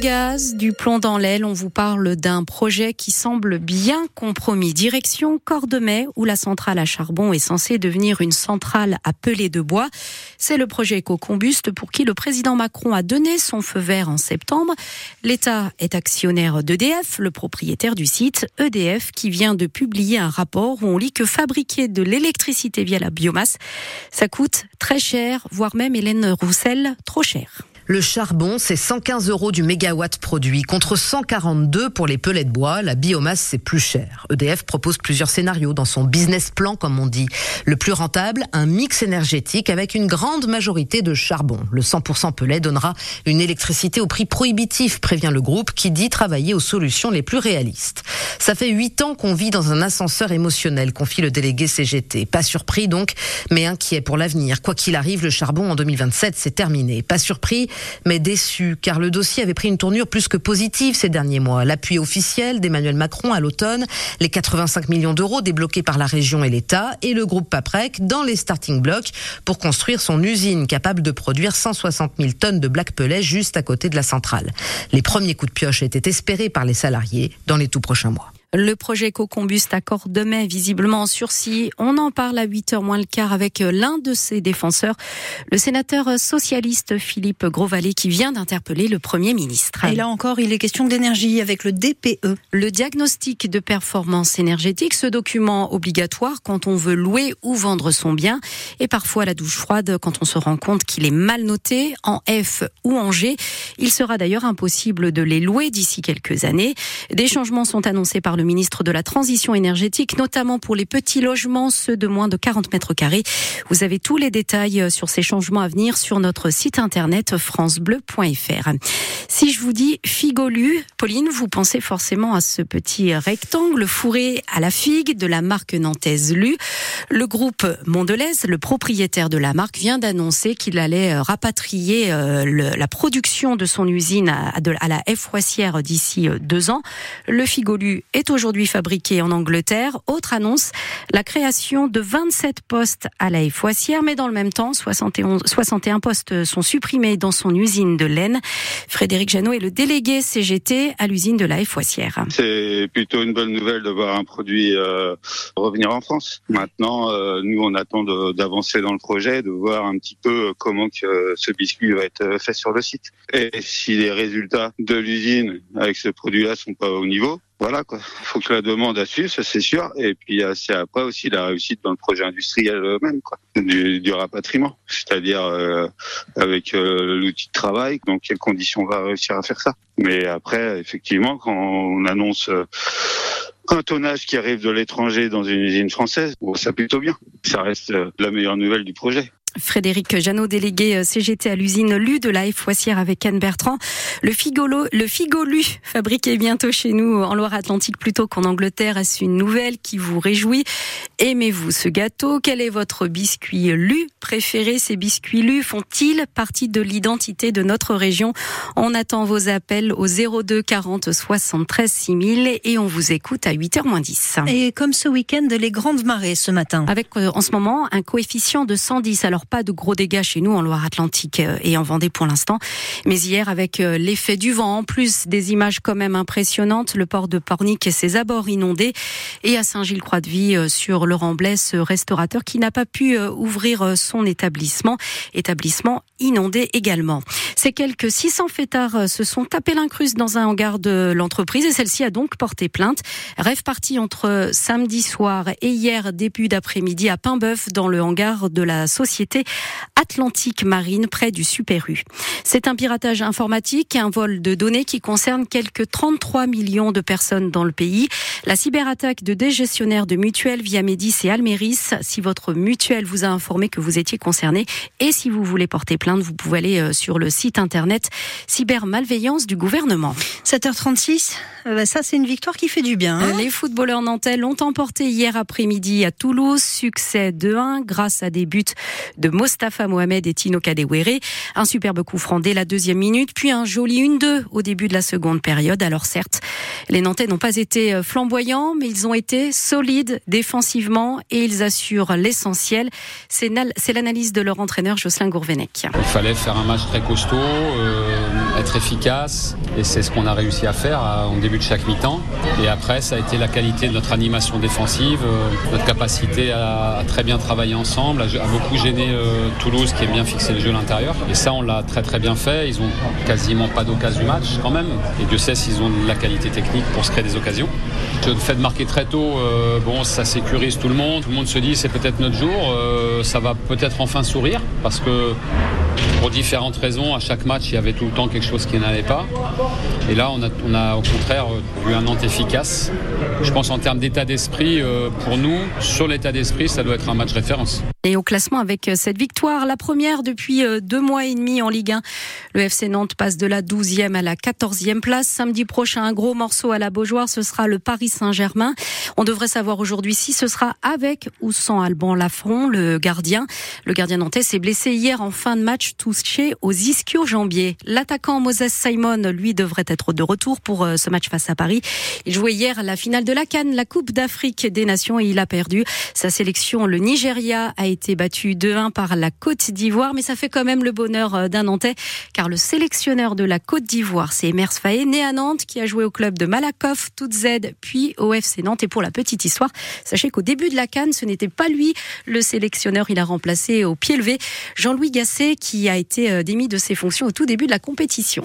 gaz, du plomb dans l'aile, on vous parle d'un projet qui semble bien compromis. Direction Cordemais, où la centrale à charbon est censée devenir une centrale à pellet de bois. C'est le projet Ecocombuste pour qui le président Macron a donné son feu vert en septembre. L'État est actionnaire d'EDF, le propriétaire du site. EDF qui vient de publier un rapport où on lit que fabriquer de l'électricité via la biomasse, ça coûte très cher, voire même Hélène Roussel, trop cher. Le charbon, c'est 115 euros du mégawatt produit contre 142 pour les pellets de bois. La biomasse, c'est plus cher. EDF propose plusieurs scénarios dans son business plan, comme on dit. Le plus rentable, un mix énergétique avec une grande majorité de charbon. Le 100% pellet donnera une électricité au prix prohibitif, prévient le groupe, qui dit travailler aux solutions les plus réalistes. Ça fait huit ans qu'on vit dans un ascenseur émotionnel, confie le délégué CGT. Pas surpris donc, mais inquiet pour l'avenir. Quoi qu'il arrive, le charbon en 2027, c'est terminé. Pas surpris, mais déçu, car le dossier avait pris une tournure plus que positive ces derniers mois. L'appui officiel d'Emmanuel Macron à l'automne, les 85 millions d'euros débloqués par la région et l'État, et le groupe Paprec dans les starting blocks pour construire son usine capable de produire 160 000 tonnes de black pellet juste à côté de la centrale. Les premiers coups de pioche étaient espérés par les salariés dans les tout prochains mois. Le projet co-combuste à Cordemais, visiblement en sursis. On en parle à 8h moins le quart avec l'un de ses défenseurs, le sénateur socialiste Philippe Grosvalet, qui vient d'interpeller le Premier ministre. Et là encore, il est question d'énergie avec le DPE. Le diagnostic de performance énergétique, ce document obligatoire quand on veut louer ou vendre son bien, et parfois la douche froide quand on se rend compte qu'il est mal noté en F ou en G. Il sera d'ailleurs impossible de les louer d'ici quelques années. Des changements sont annoncés par le ministre de la Transition énergétique, notamment pour les petits logements, ceux de moins de 40 mètres carrés. Vous avez tous les détails euh, sur ces changements à venir sur notre site internet francebleu.fr. Si je vous dis figolu, Pauline, vous pensez forcément à ce petit rectangle fourré à la figue de la marque nantaise Lu. Le groupe Mondelez, le propriétaire de la marque, vient d'annoncer qu'il allait euh, rapatrier euh, la production de son usine à, la. Foissière d'ici deux ans. Le figolu est aujourd'hui fabriqué en Angleterre. Autre annonce, la création de 27 postes à la Foissière, mais dans le même temps, 71, 61 postes sont supprimés dans son usine de laine. Janot est le délégué CGT à l'usine de la Foissière. C'est plutôt une bonne nouvelle de voir un produit euh, revenir en France. Maintenant, euh, nous, on attend d'avancer dans le projet, de voir un petit peu comment que ce biscuit va être fait sur le site. Et si les résultats de l'usine avec ce produit-là sont pas au niveau, voilà quoi. Il faut que la demande à suivre, ça c'est sûr. Et puis c'est après aussi la réussite dans le projet industriel même quoi, du, du rapatriement, c'est-à-dire euh, avec euh, l'outil de travail, dans quelles conditions on va réussir à faire ça. Mais après, effectivement, quand on annonce euh, un tonnage qui arrive de l'étranger dans une usine française, bon, ça plutôt bien. Ça reste la meilleure nouvelle du projet. Frédéric Janot, délégué euh, CGT à l'usine Lu de la Foissière avec Anne Bertrand. Le figolo, le figolu fabriqué bientôt chez nous en Loire-Atlantique plutôt qu'en Angleterre, est-ce une nouvelle qui vous réjouit? Aimez-vous ce gâteau? Quel est votre biscuit Lu préféré? Ces biscuits Lu font-ils partie de l'identité de notre région? On attend vos appels au 02 40 73 6000 et on vous écoute à 8h moins 10. Et comme ce week-end, les grandes marées ce matin. Avec euh, en ce moment un coefficient de 110. Alors pas de gros dégâts chez nous en Loire-Atlantique euh, et en Vendée pour l'instant. Mais hier, avec euh, l'effet du vent, en plus des images quand même impressionnantes, le port de Pornic et ses abords inondés, et à Saint-Gilles-Croix-de-Vie euh, sur Laurent Blesse, restaurateur qui n'a pas pu ouvrir son établissement, établissement inondé également. Ces quelques 600 fêtards se sont tapés l'incruste dans un hangar de l'entreprise et celle-ci a donc porté plainte. Rêve parti entre samedi soir et hier début d'après-midi à Paimboeuf dans le hangar de la société Atlantique Marine près du Super U. C'est un piratage informatique, un vol de données qui concerne quelques 33 millions de personnes dans le pays. La cyberattaque de des gestionnaires de mutuelles via Médis et Almeris. Si votre mutuelle vous a informé que vous étiez concerné et si vous voulez porter plainte, vous pouvez aller euh, sur le site internet cybermalveillance du gouvernement. 7h36, euh, bah, ça c'est une victoire qui fait du bien. Hein. les footballeurs nantais l'ont emporté hier après-midi à Toulouse. Succès 2-1 grâce à des buts de Mostafa Mohamed et Tino Kadewere. Un superbe coup franc dès la deuxième minute, puis un joli 1-2 au début de la seconde période. Alors certes, les Nantais n'ont pas été euh, flamboyants, mais ils ont été solides défensivement et ils assurent l'essentiel. C'est l'analyse de leur entraîneur Jocelyn Gourvenec. Il fallait faire un match très costaud, euh, être efficace, et c'est ce qu'on a réussi à faire en début de chaque mi-temps. Et après, ça a été la qualité de notre animation défensive, euh, notre capacité à, très bien travailler ensemble, à, beaucoup gêner Toulouse qui aime bien fixer le jeu à l'intérieur. Et ça, on l'a très très bien fait. Ils ont quasiment pas d'occasion du match quand même. Et Dieu sait s'ils ont de la qualité technique pour se créer des occasions. Le fait de marquer très tôt, euh, bon, ça sécurise tout le monde. Tout le monde se dit c'est peut-être notre jour. Euh, ça va peut-être enfin sourire parce que pour différentes raisons, à chaque match, il y avait tout le temps quelque chose qui n'allait pas. Et là, on a, au contraire vu un Nantes efficace. Je pense en termes d'état d'esprit, euh, pour nous, sur l'état d'esprit, ça doit être un match référence. Et au classement avec euh, cette victoire, la première depuis euh, deux mois et demi en Ligue 1, le FC Nantes passe de la 12e à la 14e place. Samedi prochain, un gros morceau à la Beaujoire, ce sera le Paris Saint-Germain. On devrait savoir aujourd'hui si ce sera avec ou sans Alban Lafron, le gardien. Le gardien nantais s'est blessé hier en fin de match, touché aux ischio-jambiers. L'attaquant Moses Simon, lui, devrait être de retour pour euh, ce match face à Paris. Il jouait hier la finale de la Cannes, la Coupe d'Afrique des Nations, et il a perdu. Sa sélection, le Nigeria, a été battu 2-1 par la Côte d'Ivoire, mais ça fait quand même le bonheur euh, d'un Nantais, car le sélectionneur de la Côte d'Ivoire, c'est Emers Faé, né à Nantes, qui a joué au club de Malakoff, toute Z, puis au FC Nantes. Et pour la petite histoire, sachez qu'au début de la Cannes, ce n'était pas lui le sélectionneur, il a remplacé au pied levé Jean-Louis Gasset, qui a été euh, démis de ses fonctions au tout début de la compétition.